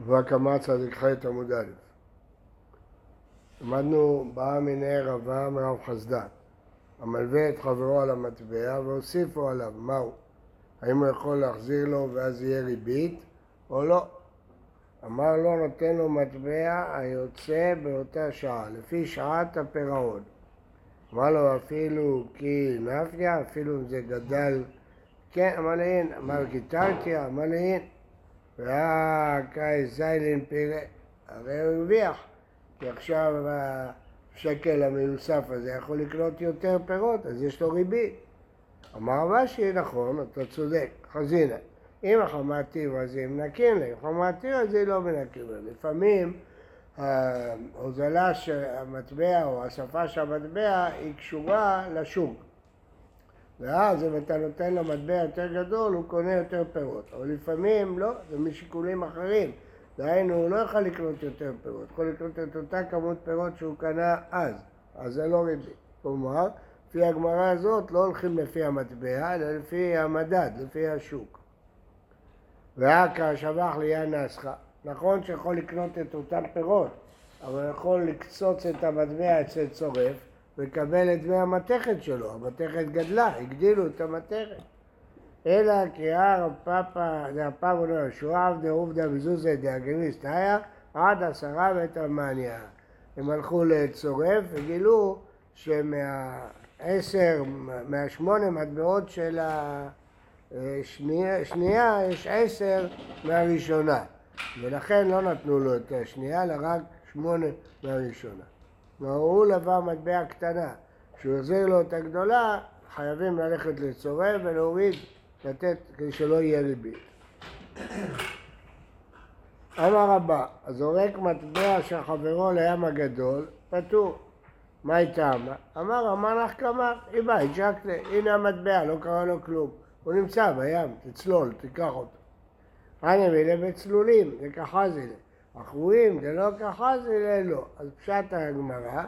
והקמת צדיק ח' עמוד א'. למדנו באה מני רבה מרב חסדן, המלווה את חברו על המטבע והוסיפו עליו, מהו? האם הוא יכול להחזיר לו ואז יהיה ריבית או לא? אמר לו נותן לו מטבע היוצא באותה שעה, לפי שעת הפירעון. אמר לו אפילו כי נפיה, אפילו אם זה גדל, כן, אמר להין, אמר גיטרתיה, אמר להין. והיה קיץ זיילין פירה, הרי הוא הרוויח, כי עכשיו השקל המיוסף הזה יכול לקנות יותר פירות, אז יש לו ריבית. אמר רש"י, נכון, אתה צודק, חזינה. אם החמתיב הזה מנקים לי, חמתיב הזה לא מנקים לי. לפעמים ההוזלה של המטבע או השפה של המטבע היא קשורה לשוק. ואז אם אתה נותן לו מטבע יותר גדול, הוא קונה יותר פירות. אבל לפעמים לא, זה משיקולים אחרים. דהיינו, הוא לא יכול לקנות יותר פירות, יכול לקנות את אותה כמות פירות שהוא קנה אז, אז זה לא ריבית. כלומר, לפי הגמרא הזאת לא הולכים לפי המטבע, אלא לפי המדד, לפי השוק. והכר שבח ליד נסחה. נכון שיכול לקנות את אותם פירות, אבל יכול לקצוץ את המטבע אצל צורף ולקבל את דמי המתכת שלו. המתכת גדלה, הגדילו את המתכת. אלא כי הר פאפא דאפם ולא ישועב דעובדא מזוזה דאגריס תאיה עד עשרה מטר מעניה. הם הלכו לצורף וגילו שמהעשר, מהשמונה מטבעות של השנייה יש עשר מהראשונה ולכן לא נתנו לו את השנייה אלא רק שמונה מהראשונה. הוא לבא מטבע קטנה, כשהוא החזיר לו את הגדולה חייבים ללכת לצורף ולהוריד לתת כדי שלא יהיה ריבית. אמר רבא, הזורק מטבע של חברו לים הגדול, פטור. מה איתה אמר? אמר, לך כמה, איבא, הג'קלה, הנה המטבע, לא קרה לו כלום. הוא נמצא בים, תצלול, תיקח אותו. הנה מילה בצלולים, זה כחזילה. אחרויים, זה לא כחזילה, לא. אז פשט הגמרא,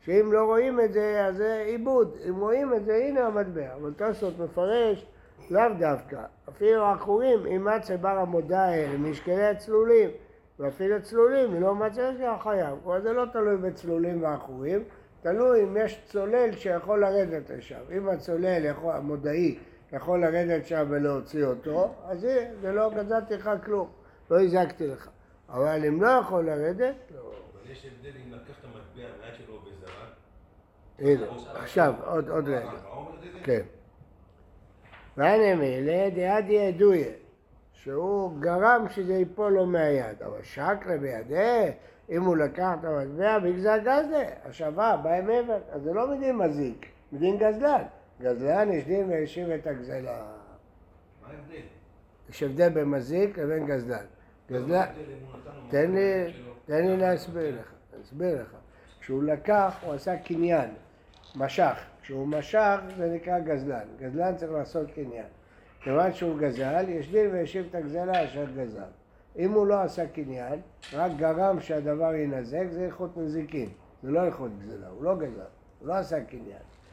שאם לא רואים את זה, אז זה עיבוד. אם רואים את זה, הנה המטבע. אבל תוספות מפרש לאו דווקא. אפילו עכורים, אם מצא בר המודעה למשקלי הצלולים, ואפילו צלולים, לא מצא זה חייב. כלומר זה לא תלוי בצלולים ועכורים, תלוי אם יש צולל שיכול לרדת לשם. אם הצולל יכול, המודעי יכול לרדת שם ולהוציא אותו, אז זה לא גזלתי לך כלום, לא הזקתי לך. אבל אם לא יכול לרדת, לא. אבל יש הבדל אם לקח את המטבע מהיד שלו וזרק. הנה, עכשיו, עוד, עוד רגע. כן. והנה מילה דיאדי ידויה, שהוא גרם שזה ייפול לו מהיד, אבל שקרה בידי, אם הוא לקח את המטבע בגזל גזלה, השווה, בא מעבר, אז זה לא מדין מזיק, מדין גזלן. גזלן יש דין והשיב את הגזלה. מה ההבדל? יש הבדל בין מזיק לבין גזלן. תן לי, תן לי להסביר לך, אסביר לך. כשהוא לקח, הוא עשה קניין, משך. כשהוא משך זה נקרא גזלן. גזלן צריך לעשות קניין. כיוון שהוא גזל, יש דין והשיב את הגזלה אשר גזל. אם הוא לא עשה קניין, רק גרם שהדבר ינזק, זה איכות נזיקין. זה לא איכות גזלה, הוא לא גזל, הוא לא עשה קניין.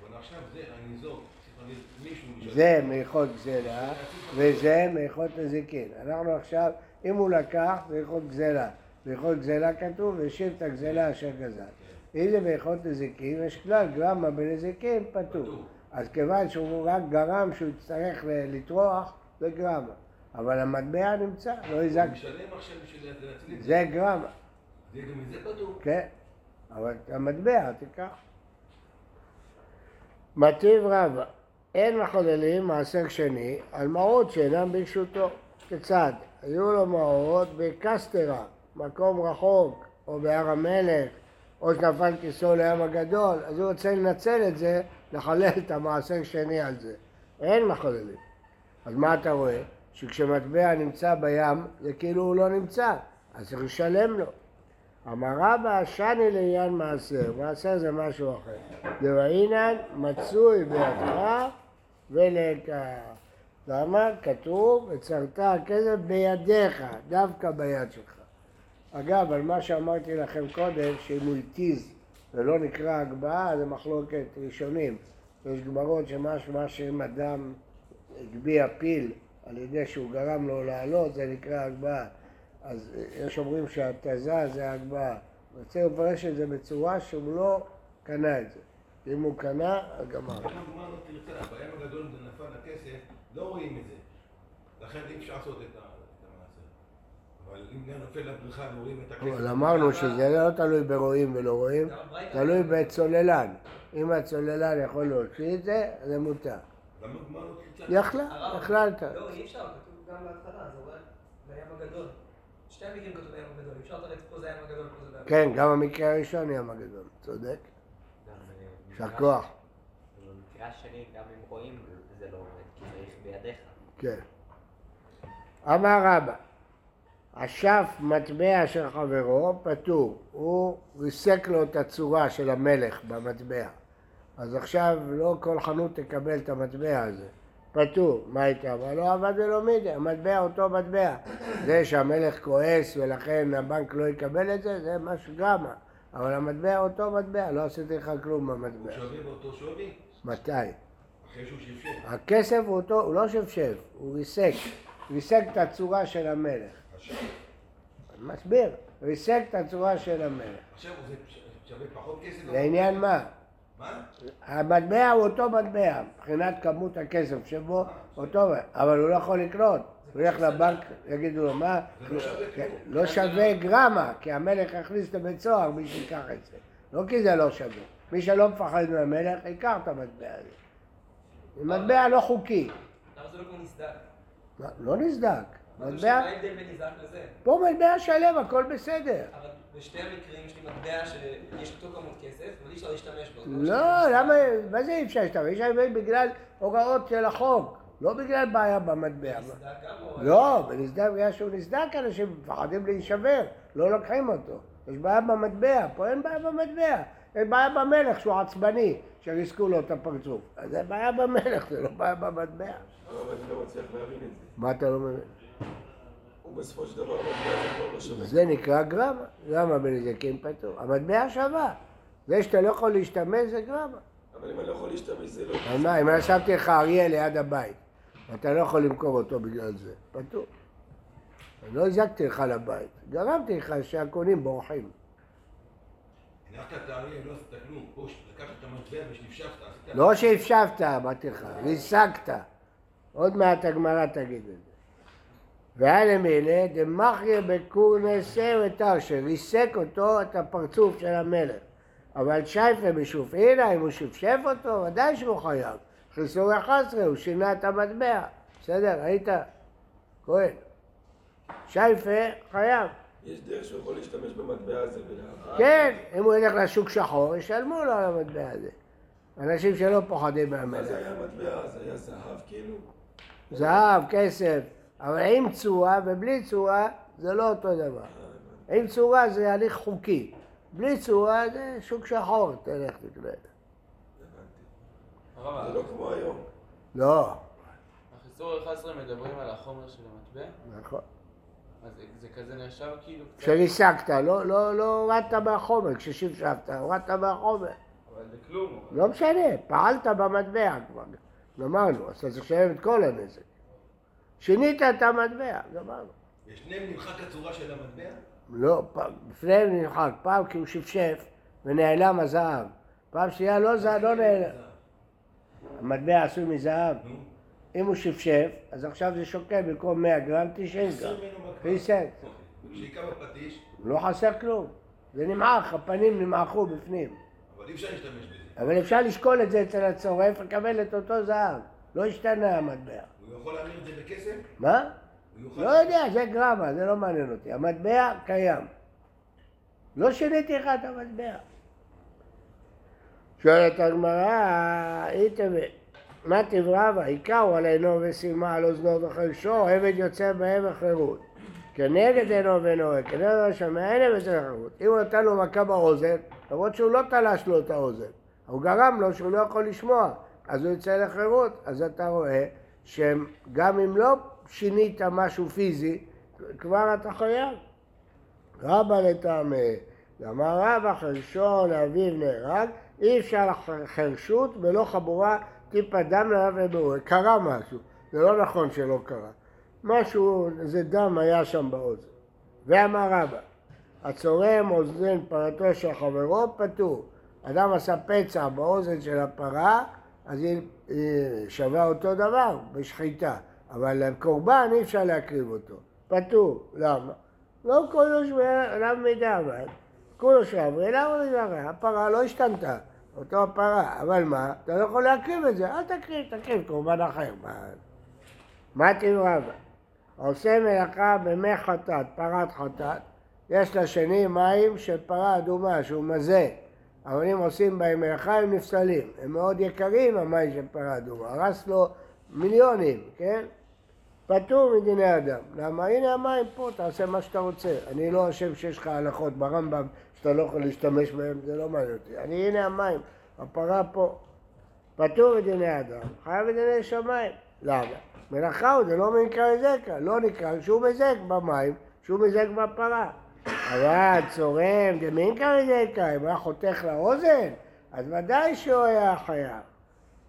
אבל עכשיו זה, הניזוק, מישהו משלם. זה מאיכות גזלה וזה מאיכות נזיקין. אנחנו עכשיו, אם הוא לקח, זה גזלה. באיכות גזלה כתוב, והשיב את הגזלה אשר גזל. אם זה באיכות נזיקין, יש כלל, גרמה בנזיקין פטור. אז כיוון שהוא רק גרם שהוא יצטרך לטרוח, זה גרמה. אבל המטבע נמצא, לא הזק. משלם עכשיו בשביל להציל את זה. גרמה, זה גם מזה פטור. כן. אבל המטבע תיקח. מטיב רבא, אין מחוללים מעשר שני על מעות שאינם ברשותו. כיצד? היו לו מעות בקסטרה, מקום רחוק, או בהר המלך, או שנפל כיסו לים הגדול, אז הוא רוצה לנצל את זה, לחלל את המעשר שני על זה. אין מחוללים. אז מה אתה רואה? שכשמטבע נמצא בים, זה כאילו הוא לא נמצא, אז צריך לשלם לו. אמר רבא שני לעניין מעשר, מעשר זה משהו אחר. דראינן מצוי בידך ולקח. למה? כתוב, וצרת הכסף בידיך, דווקא ביד שלך. אגב, על מה שאמרתי לכם קודם, שאם הוא התיז ולא נקרא הגבהה, זה מחלוקת ראשונים. יש גמרות שמשמע שאם אדם הגביה פיל על ידי שהוא גרם לו לעלות, זה נקרא הגבהה. אז יש אומרים שהתזה זה הגבהה. רוצה לפרש את זה בצורה שהוא לא קנה את זה. אם הוא קנה, אז גמר. בים הגדול זה נפל הכסף, לא רואים את זה. לכן אי אפשר לעשות את המעשה. אבל אם זה נופל לבריכה ורואים את הכסף... אבל אמרנו שזה לא תלוי ברואים ולא רואים, תלוי בצוללן. אם הצוללן יכול להוציא את זה, זה מותר. לא? יכלה, הרב, יכלת. לא, אי אפשר, כתוב גם בהתחלה, זה בים הגדול. שתי המקרים כתוב בים הגדול, אי אפשר לתת פה זה ים הגדול, פה זה בים. כן, גם המקרה הראשון ים הגדול, צודק. יישר כוח. במקרה השני, גם אם רואים, זה לא צריך בידיך. כן. אמר רבא, אשף מטבע של חברו, פטור. הוא ריסק לו את הצורה של המלך במטבע. אז עכשיו לא כל חנות תקבל את המטבע הזה. פטור. מה הייתה? אבל לא עבד ולא מידי, המטבע אותו מטבע. זה שהמלך כועס ולכן הבנק לא יקבל את זה, זה משהו גרמה. אבל המטבע אותו מטבע, לא עשיתי לך כלום הוא במטבע. שווה באותו שווי? מתי? הכסף הוא אותו, הוא לא שפשף, הוא ריסק. ריסק את הצורה של המלך. עכשיו, מסביר, ריסק את הצורה של המלך. עכשיו זה שווה פחות כסף? לעניין מה? מה? המטבע הוא אותו מטבע, מבחינת כמות הכסף שבו, אותו, אבל הוא לא יכול לקנות. הוא ילך לבנק, יגידו לו, מה? לא שווה כן. לא שווה גרמה, כי המלך יכניס לבית סוהר, מי שיקח את זה. לא כי זה לא שווה. מי שלא מפחד מהמלך, ייקח את המטבע הזה. זה מטבע לא חוקי. למה זה לא כמו נסדק? לא- נסדק. מטבע, מה ההבדל בין נסדק לזה? פה מטבע שלם, הכל בסדר. אבל בשתי המקרים יש לי מטבע שיש אותו כמות כסף, אבל אי אפשר להשתמש בו. לא, למה, מה זה אי אפשר להשתמש? יש להשתמש בגלל הוראות של החוק, לא בגלל בעיה במטבע. נסדק גם או... לא, בנסדק, בגלל שהוא נסדק אנשים מפחדים להישבר, לא לוקחים אותו. יש בעיה במטבע, פה אין בעיה במטבע. יש בעיה במלך שהוא עצבני, שריסקו לו את הפרצוף. אז זה בעיה במלך, זה לא בעיה במטבע. לא זה. מה אתה לא מבין? הוא בסופו של דבר מטבע זה כבר לא שווה. זה נקרא גרמה. גרמה בנזקים פטור. המטבע שווה. זה שאתה לא יכול להשתמש זה גרמה. אבל אם אני לא יכול להשתמש זה לא... אז מה, אם אני שמתי לך אריה ליד הבית, ואתה לא יכול למכור אותו בגלל זה, פטור. לא הזקתי לך לבית, גרמתי לך שהקונים בורחים. הנחת את האריה, לא עשית כלום. פה לקחת את המטבע ושנפשפת, עשית... לא אמרתי לך, ריסקת. עוד מעט הגמרא תגיד את זה. והיה למילה דמחיה בקורנסה ותרשה, ריסק אותו את הפרצוף של המלך. אבל שייפה בשופעינה, אם הוא שפשף אותו, ודאי שהוא חייב. חיסור 11, הוא שינה את המטבע. בסדר, היית? כהן. שייפה חייב. יש דרך שהוא יכול להשתמש במטבע הזה ולהעביר. כן, אם הוא ילך לשוק שחור, ישלמו לו על המטבע הזה. אנשים שלא פוחדים מה מהמלך. זה היה מטבע? זה היה זהב כאילו? זהב, כסף, אבל עם צורה ובלי צורה זה לא אותו דבר. עם צורה זה הליך חוקי, בלי צורה זה שוק שחור, תלך תקנה. זה לא כמו היום. לא, החיסור 11 מדברים על החומר של המטבע? נכון. אז זה- זה כזה נחשב כאילו. כשריסקת, לא, לא, לא הורדת מהחומר, כששפשפת, הורדת מהחומר. אבל זה כלום. לא משנה, פעלת במטבע כבר, גמרנו, אז אתה לשלם את כל הנזק. שינית את המטבע, גמרנו. בשניהם נמחק הצורה של המטבע? לא, לפניהם נמחק, פעם כי הוא שפשף ונעלם הזהב. פעם שנייה לא זהב, לא נעלם. המטבע עשוי מזהב. נו. אם הוא שפשף, אז עכשיו זה שוקל במקום 100 גרם 90 חסר גרם. חיסק. אוקיי. לא חסר כלום. זה נמעך, הפנים נמעכו בפנים. אבל אי אפשר להשתמש בזה. אבל אפשר לשקול את זה אצל הצורף, לקבל את אותו זהב. לא השתנה המטבע. הוא יכול להמיר את זה בכסף? מה? לא יודע, זה גרמה, זה לא מעניין אותי. המטבע קיים. לא שיניתי לך את המטבע. שואלת הגמרא, איתווה, מה תברבה? היכהו על עינו ושימה על אוזנו וחרשו, עבד יוצא בהם וחירות. כנגד עינו ונוהג, כנגד השמע אין עבד של חירות. אם הוא נתן לו מכה באוזן, למרות שהוא לא תלש לו את האוזן, הוא גרם לו שהוא לא יכול לשמוע, אז הוא יוצא לחירות. אז אתה רואה שגם אם לא שינית משהו פיזי, כבר אתה חייב. רבא לטעמי, אמר רבא חרשון אביו נהרג, אי אפשר חרשות ולא חבורה טיפה דם לעליו ובאוהל. קרה משהו, זה לא נכון שלא קרה. משהו, איזה דם היה שם באוזן. ואמר רבא, הצורם אוזן פרתו של חברו פטור. אדם עשה פצע באוזן של הפרה, אז היא שווה אותו דבר בשחיטה, אבל לקורבן אי אפשר להקריב אותו. פטור. למה? לא כולו שווה עליו מידע, אבל כולו שווה, למה מידע? הפרה לא השתנתה, אותו הפרה, אבל מה? אתה לא יכול להקריב את זה, אל תקריב, תקריב קורבן אחר. מה, מה תמרבה? העושה מלאכה במי חטאת, פרת חטאת, יש לשני מים של פרה אדומה שהוא מזה, אבל אם עושים בהם מלאכה הם נפסלים, הם מאוד יקרים המים של פרה אדומה, הרס לו מיליונים, כן? פטור מדיני אדם. למה? הנה המים פה, תעשה מה שאתה רוצה. אני לא אשם שיש לך הלכות ברמב"ם שאתה לא יכול להשתמש בהם, זה לא מעניין אותי. אני, הנה המים, הפרה פה. פטור מדיני אדם, חייב בדיני שמיים. למה? מלאכה הוא זה לא מנקרא לזקה, לא נקרא שהוא מזק במים, שהוא מזק בפרה. אבל צורם דמינקרא לזקה, אם היה חותך לאוזן, אז ודאי שהוא היה חייב.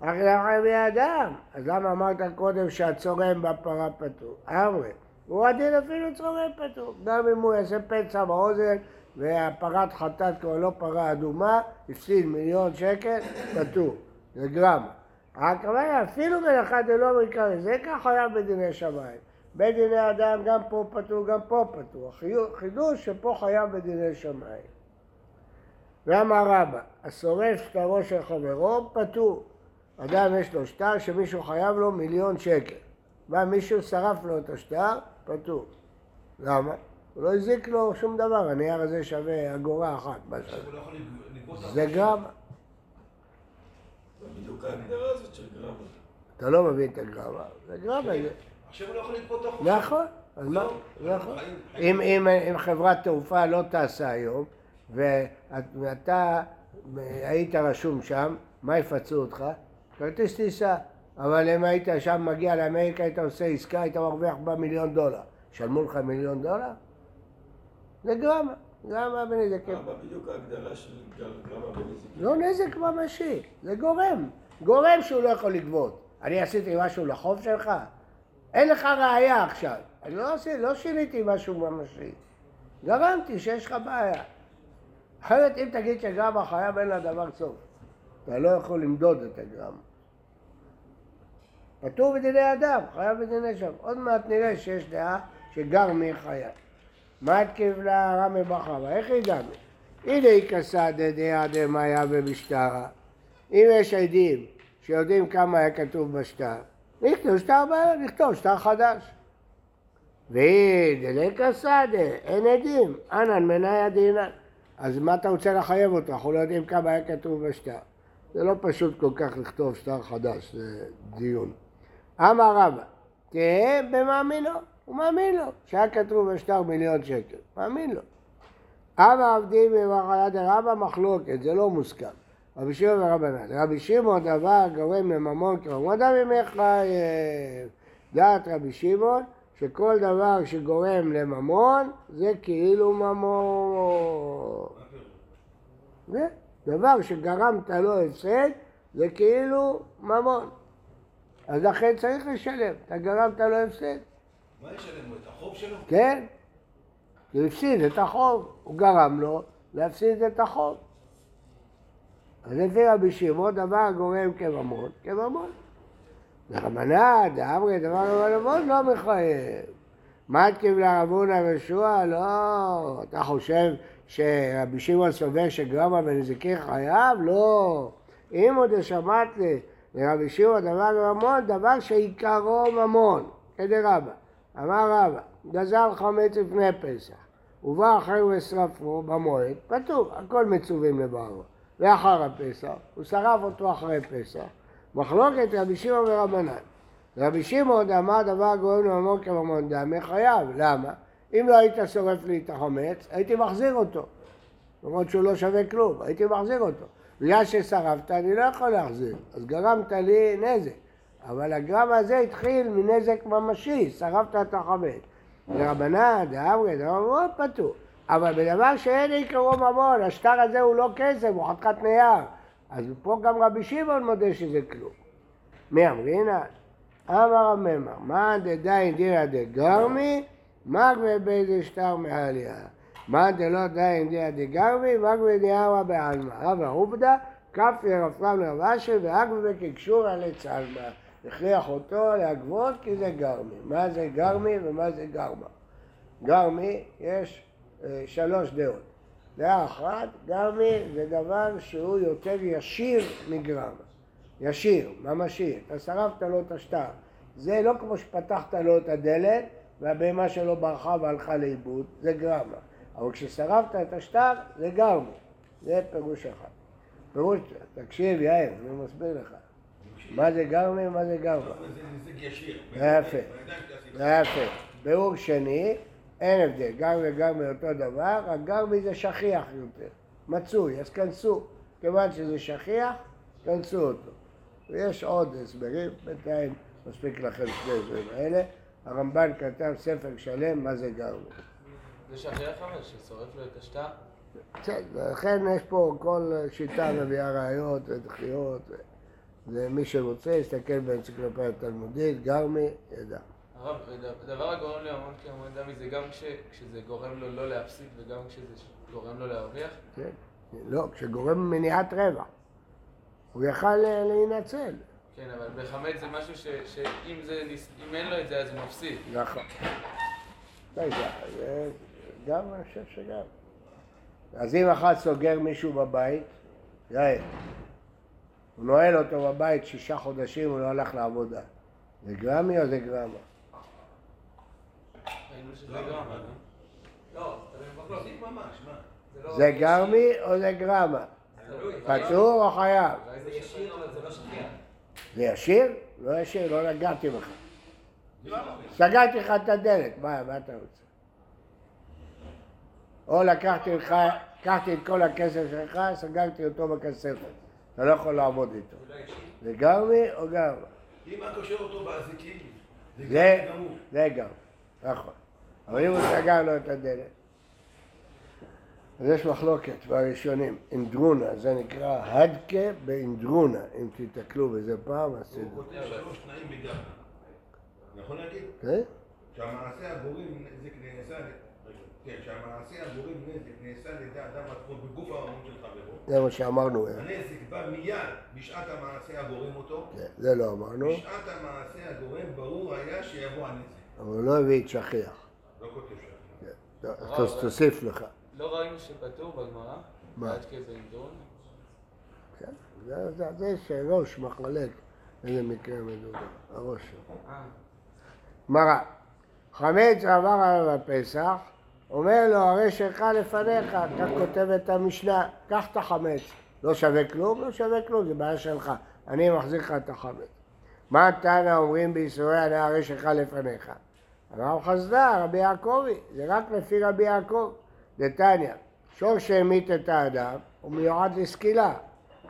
רק לחייב אדם. אז למה אמרת קודם שהצורם בפרה פטור? אמרי, הוא הדין אפילו צורם פטור. גם אם הוא יעשה פצע באוזן והפרת חטאת כבר לא פרה אדומה, הפסיד מיליון שקל, פטור. זה גרמה. הכוונה, אפילו מלאכה דלא מקרא לזה, כך חייב בדיני שמיים. בית דיני אדם גם פה פטור, גם פה פטור. חידוש שפה חייב בדיני שמיים. ואמר רבא, השורף שטרו של חברו פטור. אדם יש לו שטר שמישהו חייב לו מיליון שקל. בא מישהו שרף לו את השטר, פטור. למה? הוא לא הזיק לו שום דבר, הנייר הזה שווה אגורה אחת. לא זה של גרמה. אתה לא מבין את הגרמה. זה גרמה. זה- עכשיו הוא לא יכול לגבות את החופשה. נכון, אז מה? לא, נכון. אם, חברת תעופה לא טסה היום, ואת- ואתה היית רשום שם, מה יפצו אותך? כרטיס טיסה. אבל אם היית שם מגיע לאמריקה, היית עושה עסקה, היית מרוויח בה מיליון דולר. שלמו לך מיליון דולר? זה גרמה. גרמה בנזקים. גרמה בדיוק ההגדרה של גר- גרמה בנזיקין. לא נזק ממשי, זה גורם. גורם שהוא לא יכול לגבות. אני עשיתי משהו לחוב שלך? אין לך ראייה עכשיו. אני לא, עשיתי, לא שיניתי משהו ממשי. גרמתי שיש לך בעיה. אחרת אם תגיד שגרמה חייב אין לה דבר סוף. אתה לא יכול למדוד את הגרמה. פטור בדיני אדם, חייב בדיני שם. עוד מעט נראה שיש דעה שגרמי חייב. מה קיבלה רמי בחרה? איך הגענו? הנה היא כסא דדעה דמאיה במשטרה. אם יש עדים שיודעים כמה היה כתוב בשטר, נכתוב שטר בעיה, נכתוב שטר חדש. והיא דלקא סעדה, אין עדים, אנן מניה דינן. אז מה אתה רוצה לחייב אותו? אנחנו לא יודעים כמה היה כתוב בשטר. זה לא פשוט כל כך לכתוב שטר חדש, זה דיון. אמר רבא, תהא במאמינו, הוא מאמין לו, שהיה כתוב בשטר מיליון שקל, מאמין לו. אבא עבדים במחלה דרבא מחלוקת, זה לא מוסכם. רבי שמעון ורבנן. רבי שמעון דבר גורם לממון כממון דם ממך חייב. דעת רבי שמעון שכל דבר שגורם לממון זה כאילו ממון. זה דבר שגרמת לו הפסד זה כאילו ממון. אז לכן צריך לשלם, אתה גרמת לו הפסד. כן? הוא הפסיד את החוב, הוא גרם לו להפסיד את החוב. אז לפי רבי שמעון דבר גורם כממון, כממון. לרבנה, דאמרי דבר כממון לא מחייב. קיבלה רבונה וישוע? לא. אתה חושב שרבי שמעון סובר שגרמה בנזיקין חייב? לא. אם עוד שמעת לרבי שמעון דבר ממון, דבר שעיקרו ממון, כדרבא. אמר רבא, גזל חמץ לפני פסח, ובא אחרי ושרפו במועד, פטור, הכל מצווים לבערו. לאחר הפסח, הוא שרף אותו אחרי פסח. מחלוקת רבי שמעון ורבנן. רבי שמעון אמר דבר גורם לממון כממון דמי חייב, למה? אם לא היית שורף לי את החמץ, הייתי מחזיר אותו. למרות שהוא לא שווה כלום, הייתי מחזיר אותו. בגלל ששרפת, אני לא יכול להחזיר, אז גרמת לי נזק. אבל הגרם הזה התחיל מנזק ממשי, שרפת את החמץ. לרבנן, דאמרי, מאוד פטור. אבל בדבר שאין עיקרו ממון, השטר הזה הוא לא כסף, הוא חתיכת נייר. אז פה גם רבי שמעון מודה שזה כלום. מי אמרינן? אמר הממר, מה דדיין דירא דגרמי, מגווה ביידי שטר מעליה. מה דלא די אינדיה דגרמי, מגווה דיארה בעלמא. רבא עובדא, כפי רפרם לרב אשר ואגווה כקשורא לצלמא. הכריח אותו להגבות כי זה גרמי. מה זה גרמי ומה זה גרמה? גרמי, יש אה, שלוש דעות. דעה אחת, גרמי זה דבר שהוא יותר ישיר מגרמה. ישיר, ממשי. אתה שרפת לו את השטר. זה לא כמו שפתחת לו את הדלת והבהמה שלו ברחה והלכה לאיבוד, זה גרמה. אבל כששרפת את השטר, זה גרמי. זה פירוש אחד. פירוש, תקשיב יאיר, אני מסביר לך. מה זה גרמי ומה זה גרמה. זה נזק ישיר. יפה. יפה. ביאור שני, אין הבדל, גרמי וגרמי אותו דבר, רק גרמי זה שכיח יותר, מצוי, אז כנסו. כיוון שזה שכיח, כנסו אותו. ויש עוד הסברים, בינתיים מספיק לכם שני הסברים האלה. הרמב"ן כתב ספר שלם מה זה גרמי. זה שכיח אבל ששורף לו את השטר? בסדר, לכן יש פה כל שיטה מביאה ראיות ודחיות. זה מי שרוצה, יסתכל באנציקלופיה התלמודית, גרמי, ידע. הרב, וד- דבר הגורם לי המון כמובן דמי זה גם כש- כשזה גורם לו לא להפסיד וגם כשזה גורם לו להרוויח? כן? לא, כשגורם מניעת רווח. הוא יכל להינצל. כן, אבל בחמץ זה משהו ש- שאם זה אם אין לו את זה אז הוא מפסיד. נכון. לא יודע, זה גם, אני חושב שגם. אז אם אחד סוגר מישהו בבית, יאיר, הוא נועל אותו בבית שישה חודשים, הוא לא הלך לעבודה. זה גרמי או זה גרמה? זה גרמי או זה גרמה? פטור או חייב? זה ישיר לא ישיר? לא נגעתי בך. סגרתי לך את הדלת, מה אתה רוצה? או לקחתי לך, לקחתי את כל הכסף שלך, סגרתי אותו בכספת. אתה לא יכול לעבוד איתו. זה לא גרמי או גרמה? אם את קושר אותו באזיקים, זה גמור. זה גרמי, נכון. אבל אם הוא סגר לו את הדלת, אז יש מחלוקת בראשונים, אינדרונה, זה נקרא הדקה באינדרונה, אם תיתקלו בזה פעם, אז הוא תדעו. כותב שלוש תנאים בגרמה. יכול להגיד? כן? שהמעשה הגורם נזק נעשה, כן, שהמעשה הגורם נזק נעשה על ידי אדם עצמו בגוף ההמון של חברו. זה מה שאמרנו, אה? הנזק בא מיד בשעת המעשה הגורם אותו. כן, זה לא אמרנו, בשעת המעשה הגורם ברור היה שיבוא הנזק. אבל הוא לא הביא את שכיח. לא כותב שם. כן, תוסיף לך. לא ראינו שפטור בגמרא? מה? עד כבאינדרון? כן, זה- שראש מחלק איזה מקרה מדובר, הראש שלו. אה. גמרא, חמץ עבר עליו הפסח, אומר לו הרי שלך לפניך, אתה כותב את המשנה, קח את החמץ. לא שווה כלום? לא שווה כלום, זה בעיה שלך, אני מחזיר לך את החמץ. מה תנא אומרים בייסורי הנאה הרי שלך לפניך? אמר חסדה, רבי יעקבי, זה רק לפי רבי יעקב. דתניא, שור שהמית את האדם, הוא מיועד לסקילה.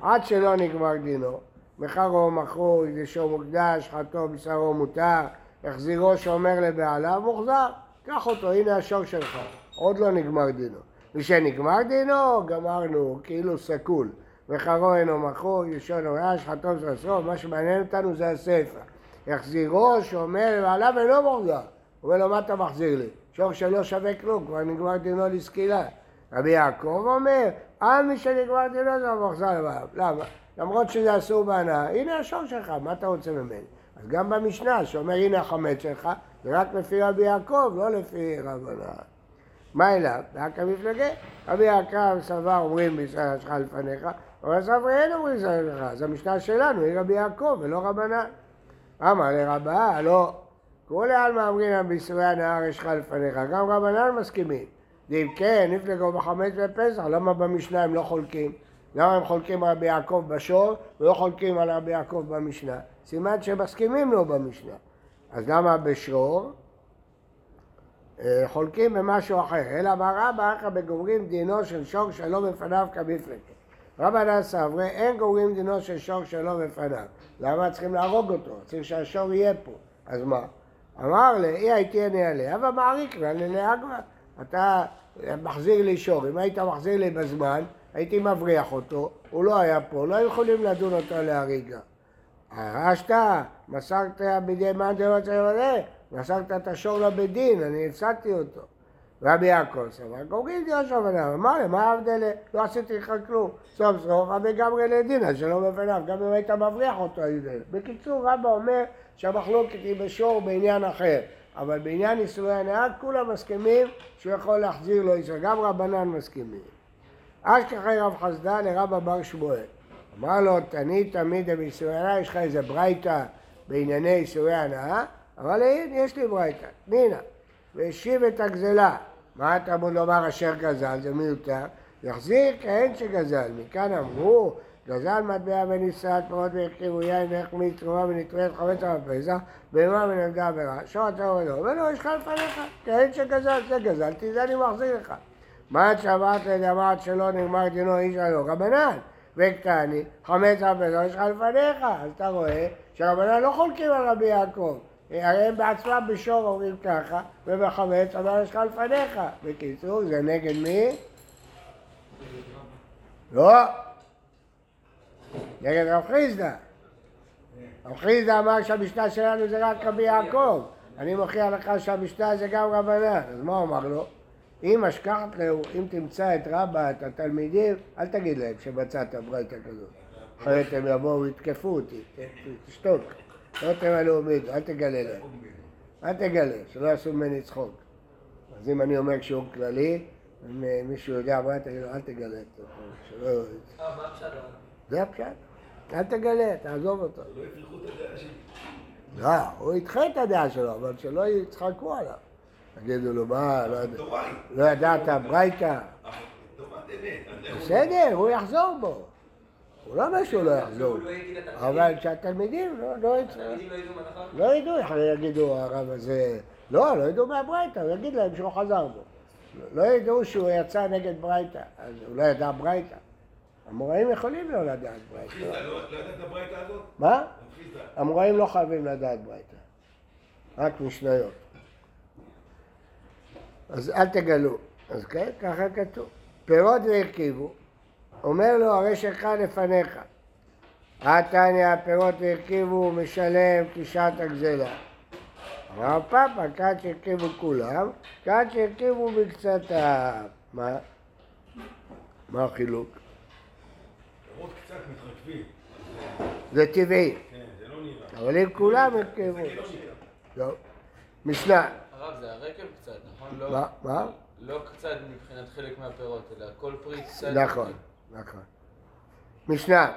עד שלא נגמר דינו, מחרו, מכרו, הקדישו מוקדש, חטאו, בשרו מותר, החזירו שאומר לבעליו, מוחזר. קח אותו, הנה השור שלך, עוד לא נגמר דינו. משנגמר דינו, גמרנו, כאילו סקול. וחרו אינו מכרו, ישון אורש, חטאו בשרו, מה שמעניין אותנו זה הסיפא. החזירו שאומר לבעליו אינו מוחזר. הוא אומר לו, מה אתה מחזיר לי? שור שלא שווה כלום, כבר נגמר דינו לסקילה. רבי יעקב אומר, על מי שנגמר דינו זה המוחזר לבעליו. למה? למרות שזה אסור בהנאה, הנה השור שלך, מה אתה רוצה ממני? אז גם במשנה, שאומר הנה החמץ שלך, זה רק לפי רבי יעקב, לא לפי רב הנאה. מה אליו? רק המפלגה. רבי יעקב סבר אומרים בישראל שלך לפניך, אבל סברי אין אומרים בישראל שלך. אז המשנה שלנו היא רבי יעקב ולא רבנן. אמר לרבה, לא. כולי עלמא אמרינא בישראל הנהר יש לך לפניך, גם רבנן מסכימים. ואם כן, נפלגו בחמץ בפסח, למה במשנה הם לא חולקים? למה הם חולקים רבי יעקב בשור ולא חולקים על רבי יעקב במשנה? סימן שהם מסכימים לו במשנה. אז למה בשור? אה, חולקים במשהו אחר, אלא מה רבא אחא בגומרים דינו של שור שלא בפניו כמפלגה. רבנן סברי אין גומרים דינו של שור שלא בפניו. למה צריכים להרוג אותו? צריך שהשור יהיה פה. אז מה? אמר לי, אי הייתי אני עליה ומעריק לה ללאגבה. אתה מחזיר לי שור, אם היית מחזיר לי בזמן, הייתי מבריח אותו, הוא לא היה פה, לא היו יכולים לדון אותו להריגה. הרשת, מסרת בידי מאן דלא צריך לזה, מסרת את השור לבית דין, אני הפסדתי אותו. רבי יעקב סבר, גורגין דיוש רבנן, אמר לי, מה ההבדל? לא עשיתי לך כלום. סוף סוף, רבי גמרי לדינא, שלא בפניו, גם אם היית מבריח אותו ההבדל. בקיצור, רבא אומר שהמחלוקת היא בשור בעניין אחר, אבל בעניין איסורי הנהג כולם מסכימים שהוא יכול להחזיר לו איסור, גם רבנן מסכימים. אשכחי רב חסדה לרבא בר שמואל. אמר לו, תני תמיד באיסורי הנאה, יש לך איזה ברייתא בענייני איסורי הנאה? אבל הנה, יש לי ברייתא, נינה. והשיב את הגזלה. מה אתה אמור לומר אשר גזל? זה מיותר. יחזיר כהן שגזל. מכאן אמרו, גזל מטבע ונישאת פירות והרכיבו יין והחמיא תרומה ונטרית חמץ על הפסח, בהמה ונלדה עבירה, שור אתה ולא, ולא, יש לך לפניך, כהן שגזל, זה גזלתי, זה אני מחזיר לך. מה שמעת לדמרת שלא נגמר דינו איש הלא רבנן, וקטני, חמץ הפסח, יש לך לפניך, אז אתה רואה שרבנן לא חולקים על רבי יעקב. הרי הם בעצמם בשור אומרים ככה, ובחמץ אמר יש לך לפניך. בקיצור, זה נגד מי? לא. נגד רב חיסדא. רב חיסדא אמר שהמשנה שלנו זה רק רבי יעקב. אני מוכיח לך שהמשנה זה גם רבנן. אז מה הוא אמר לו? אם השכחת לו, אם תמצא את רבא, את התלמידים, אל תגיד להם שמצאת ברייתא כזאת. אחרת הם יבואו ויתקפו אותי. תשתוק. לא תמלאו מידו, אל תגלה להם. אל תגלה, שלא יעשו ממני צחוק. אז אם אני אומר שיעור כללי, אם מישהו יודע מה, תגיד לו, אל תגלה את זה. שלא... אה, מה הפשט? זה הפשט. אל תגלה, תעזוב אותו. לא יפרחו את הדעה שלי. לא, הוא ידחה את הדעה שלו, אבל שלא יצחקו עליו. תגידו לו, מה, לא. לא ידעת ברייתא? בסדר, הוא יחזור בו. הוא לא אומר שהוא לא יחזור. לא אבל שהתלמידים לא- לא. התלמידים לא ידעו נכון? לא יגידו הרב הזה, לא, לא ידעו מהברייתא, הוא יגיד להם שהוא חזר בו. לא ידעו שהוא יצא נגד ברייתא, אז הוא לא ידע ברייתא. המוראים יכולים לא לדעת ברייתא. לא ידעת הזאת? מה? המוראים לא חייבים לדעת ברייתא, רק משניות. אז אל תגלו. אז כן, ככה כתוב. פירות והרכיבו, אומר לו הרי שלך לפניך. התניא הפירות והרכיבו משלם כשעת הגזלה. אמר פאפה, כאן שהרכיבו כולם, כאן שהרכיבו מקצתם. מה? מה החילוק? פירות קצת מתחשבים. זה טבעי, כן, זה לא נראה. אבל אם כולם הרכיבו... זה נראה. לא. משנה. זה הרקב קצת, נכון? לא- מה? מה? לא קצת מבחינת חלק מהפירות, אלא כל פרי קצת. נכון, נכון. משנה,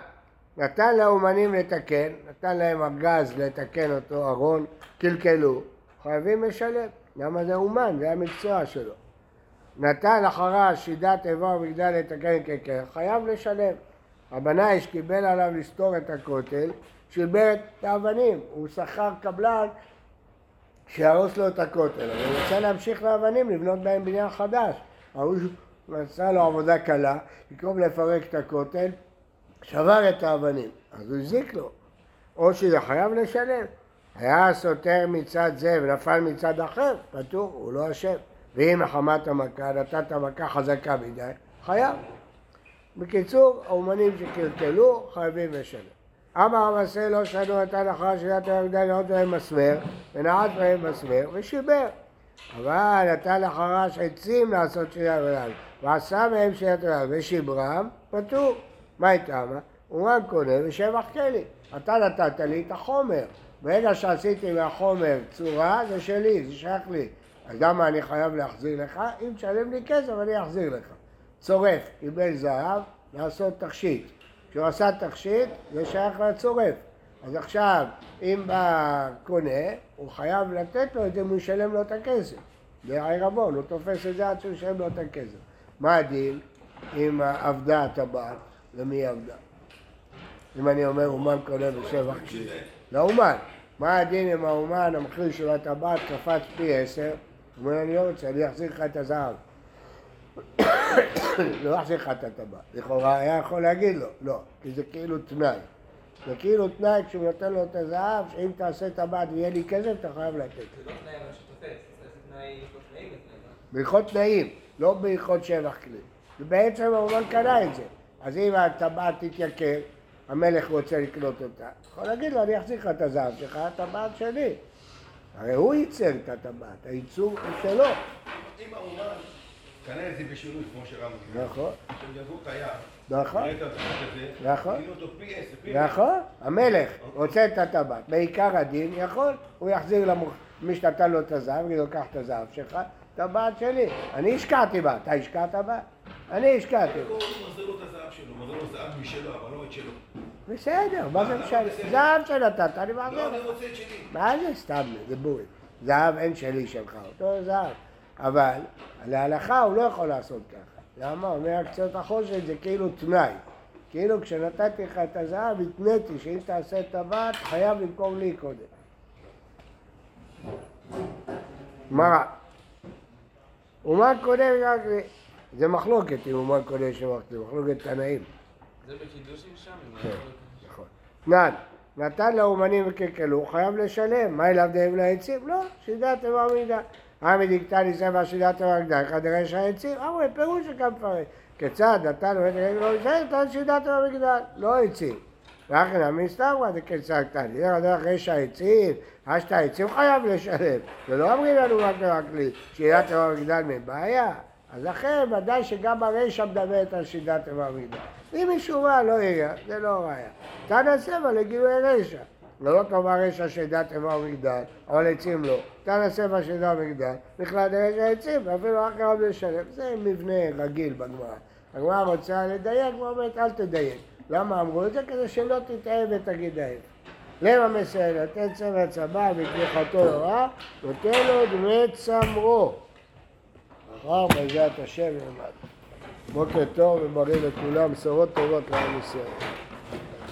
נתן לאומנים לתקן, נתן להם ארגז לתקן אותו, ארון, קלקלו, חייבים לשלם. למה זה אומן? זה המקצוע שלו. נתן אחריו שידת איבר ומגדל לתקן כקר, חייב לשלם. הבנאי שקיבל עליו לסתור את הכותל, שיבר את האבנים, הוא שכר קבלן שיהרוס לו את הכותל, אבל הוא רוצה להמשיך לאבנים, לבנות בהם בניין חדש. ההוא עשה לו עבודה קלה, במקום לפרק את הכותל, שבר את האבנים, אז הוא הזיק לו. או שזה חייב לשלם. היה סותר מצד זה ונפל מצד אחר, פטור, הוא לא אשם. ואם מחמת המכה, נתת מכה חזקה מדי, חייב. בקיצור, האומנים שקלקלו חייבים לשלם. אמר המעשה לא שנו נתן אחר שידת הירדה לאות בהם מסמר, ונעט בהם מסמר, ושיבר. אבל נתן לחרש עצים לעשות שידת הירדה, ועשה מהם שידת הירדה, ושיברם, פטור. מה איתמה? הוא רק קונה ושבח כלי. אתה נתת לי את החומר. ברגע שעשיתי מהחומר צורה, זה שלי, זה שייך לי. אז למה אני חייב להחזיר לך? אם תשלם לי כסף, אני אחזיר לך. צורף, קיבל זהב, לעשות תכשיט. כשהוא עשה תכשיט, זה שייך לצורף. אז עכשיו, אם בא קונה, הוא חייב לתת לו את זה אם הוא ישלם לו את הכסף. זה העירבון, הוא תופס את זה עד שהוא ישלם לו את הכסף. מה הדין אם עבדה הטבעת? היא עבדה? אם אני אומר אומן קונה בשבח כלי. לאומן. מה הדין אם האומן, המחיר של הטבעת קפץ פי עשר? הוא אומר, אני לא רוצה, אני אחזיר לך את הזהב. לא אחזיר לך את הטבעת. לכאורה היה יכול להגיד לו, לא, כי זה כאילו תנאי. זה כאילו תנאי כשהוא נותן לו את הזהב, שאם תעשה טבעת ויהיה לי כסף, אתה חייב לתת. זה לא תנאי אבל שתופס, זה תנאי. בהלכות תנאים, לא בהלכות שבח כלי. ובעצם האומן קנה את זה. אז אם הטבעת תתייקר, המלך רוצה לקנות אותה, יכול להגיד לו, אני אחזיר לך את הזהב שלך, הטבעת שלי. הרי הוא ייצר את הטבעת, הייצור הוא שלו. אם האומן קנה את זה בשינוי, כמו שרם דיבר, נכון, שהם נכון, את נכון. עשר. נכון. המלך רוצה את הטבעת. בעיקר הדין יכול, הוא יחזיר למי שנתן לו את הזהב, יגיד לו, קח את הזהב שלך, טבעת שלי. אני השקעתי בה, אתה השקעת בה? אני השקעתי. הוא מחזיר לו את הזהב שלו, מחזיר לו זהב משלו, אבל לא את שלו. בסדר, מה זה מה, משנה? זהב שנתת, אני מעביר לא. אני רוצה את שלי. מה זה סתם, זה בורי. זהב אין שלי שלך, אותו זהב. אבל להלכה הוא לא יכול לעשות ככה. למה? אומר הקצות החושן זה כאילו תנאי. כאילו כשנתתי לך את הזהב, התניתי שאם תעשה הבת, חייב למכור לי קודם. מה? אומן קודם רק... זה מחלוקת אם אומן קודם שמחלוקת, זה מחלוקת תנאים. זה בקידושים שם? כן. נכון. נתן לאומנים וקלקלו, חייב לשלם. מה אליו דאב לעצים? לא, שידת איבר מידה. לי סבא שידת איבר גדל, אחד דרש העצים, אמרו, פירוש שכאן מפרש. כיצד נתן לו את לא ישלם, נתן שידת איבר מגדל, לא עצים. ואחרי נמי סתברא דכיצד קטני. דרך דרך רשע העצים, אשת העצים חייב לשלם. ולא אומרים לנו רק רק לי, שידת איבר מגדל מבעיה. אז לכן ודאי שגם הרשע מדברת על שידת איבר מגדל. אם מישהו רע לא יראה, זה לא ראיה. תנא סבא לגילוי רשע. לא תאמר רשע שדת איבר מגדל, אבל עצים לא. תנא סבא שדת מגדל, בכלל דרשע עצים, ואפילו רק הרב לשלם. זה מבנה רגיל בגמרא. הגמרא רוצה לדייק, ואומרת אל תדייק. למה אמרו את זה? כדי שלא תטעה ותגיד ההפך. למה מסייע לתת צבע צבא ותמיכתו לרע, נותן לו דמי צמרו. מחר בעזרת השם נלמד. בוקר טוב ובריא לכולם, בשורות טובות לעם ישראל.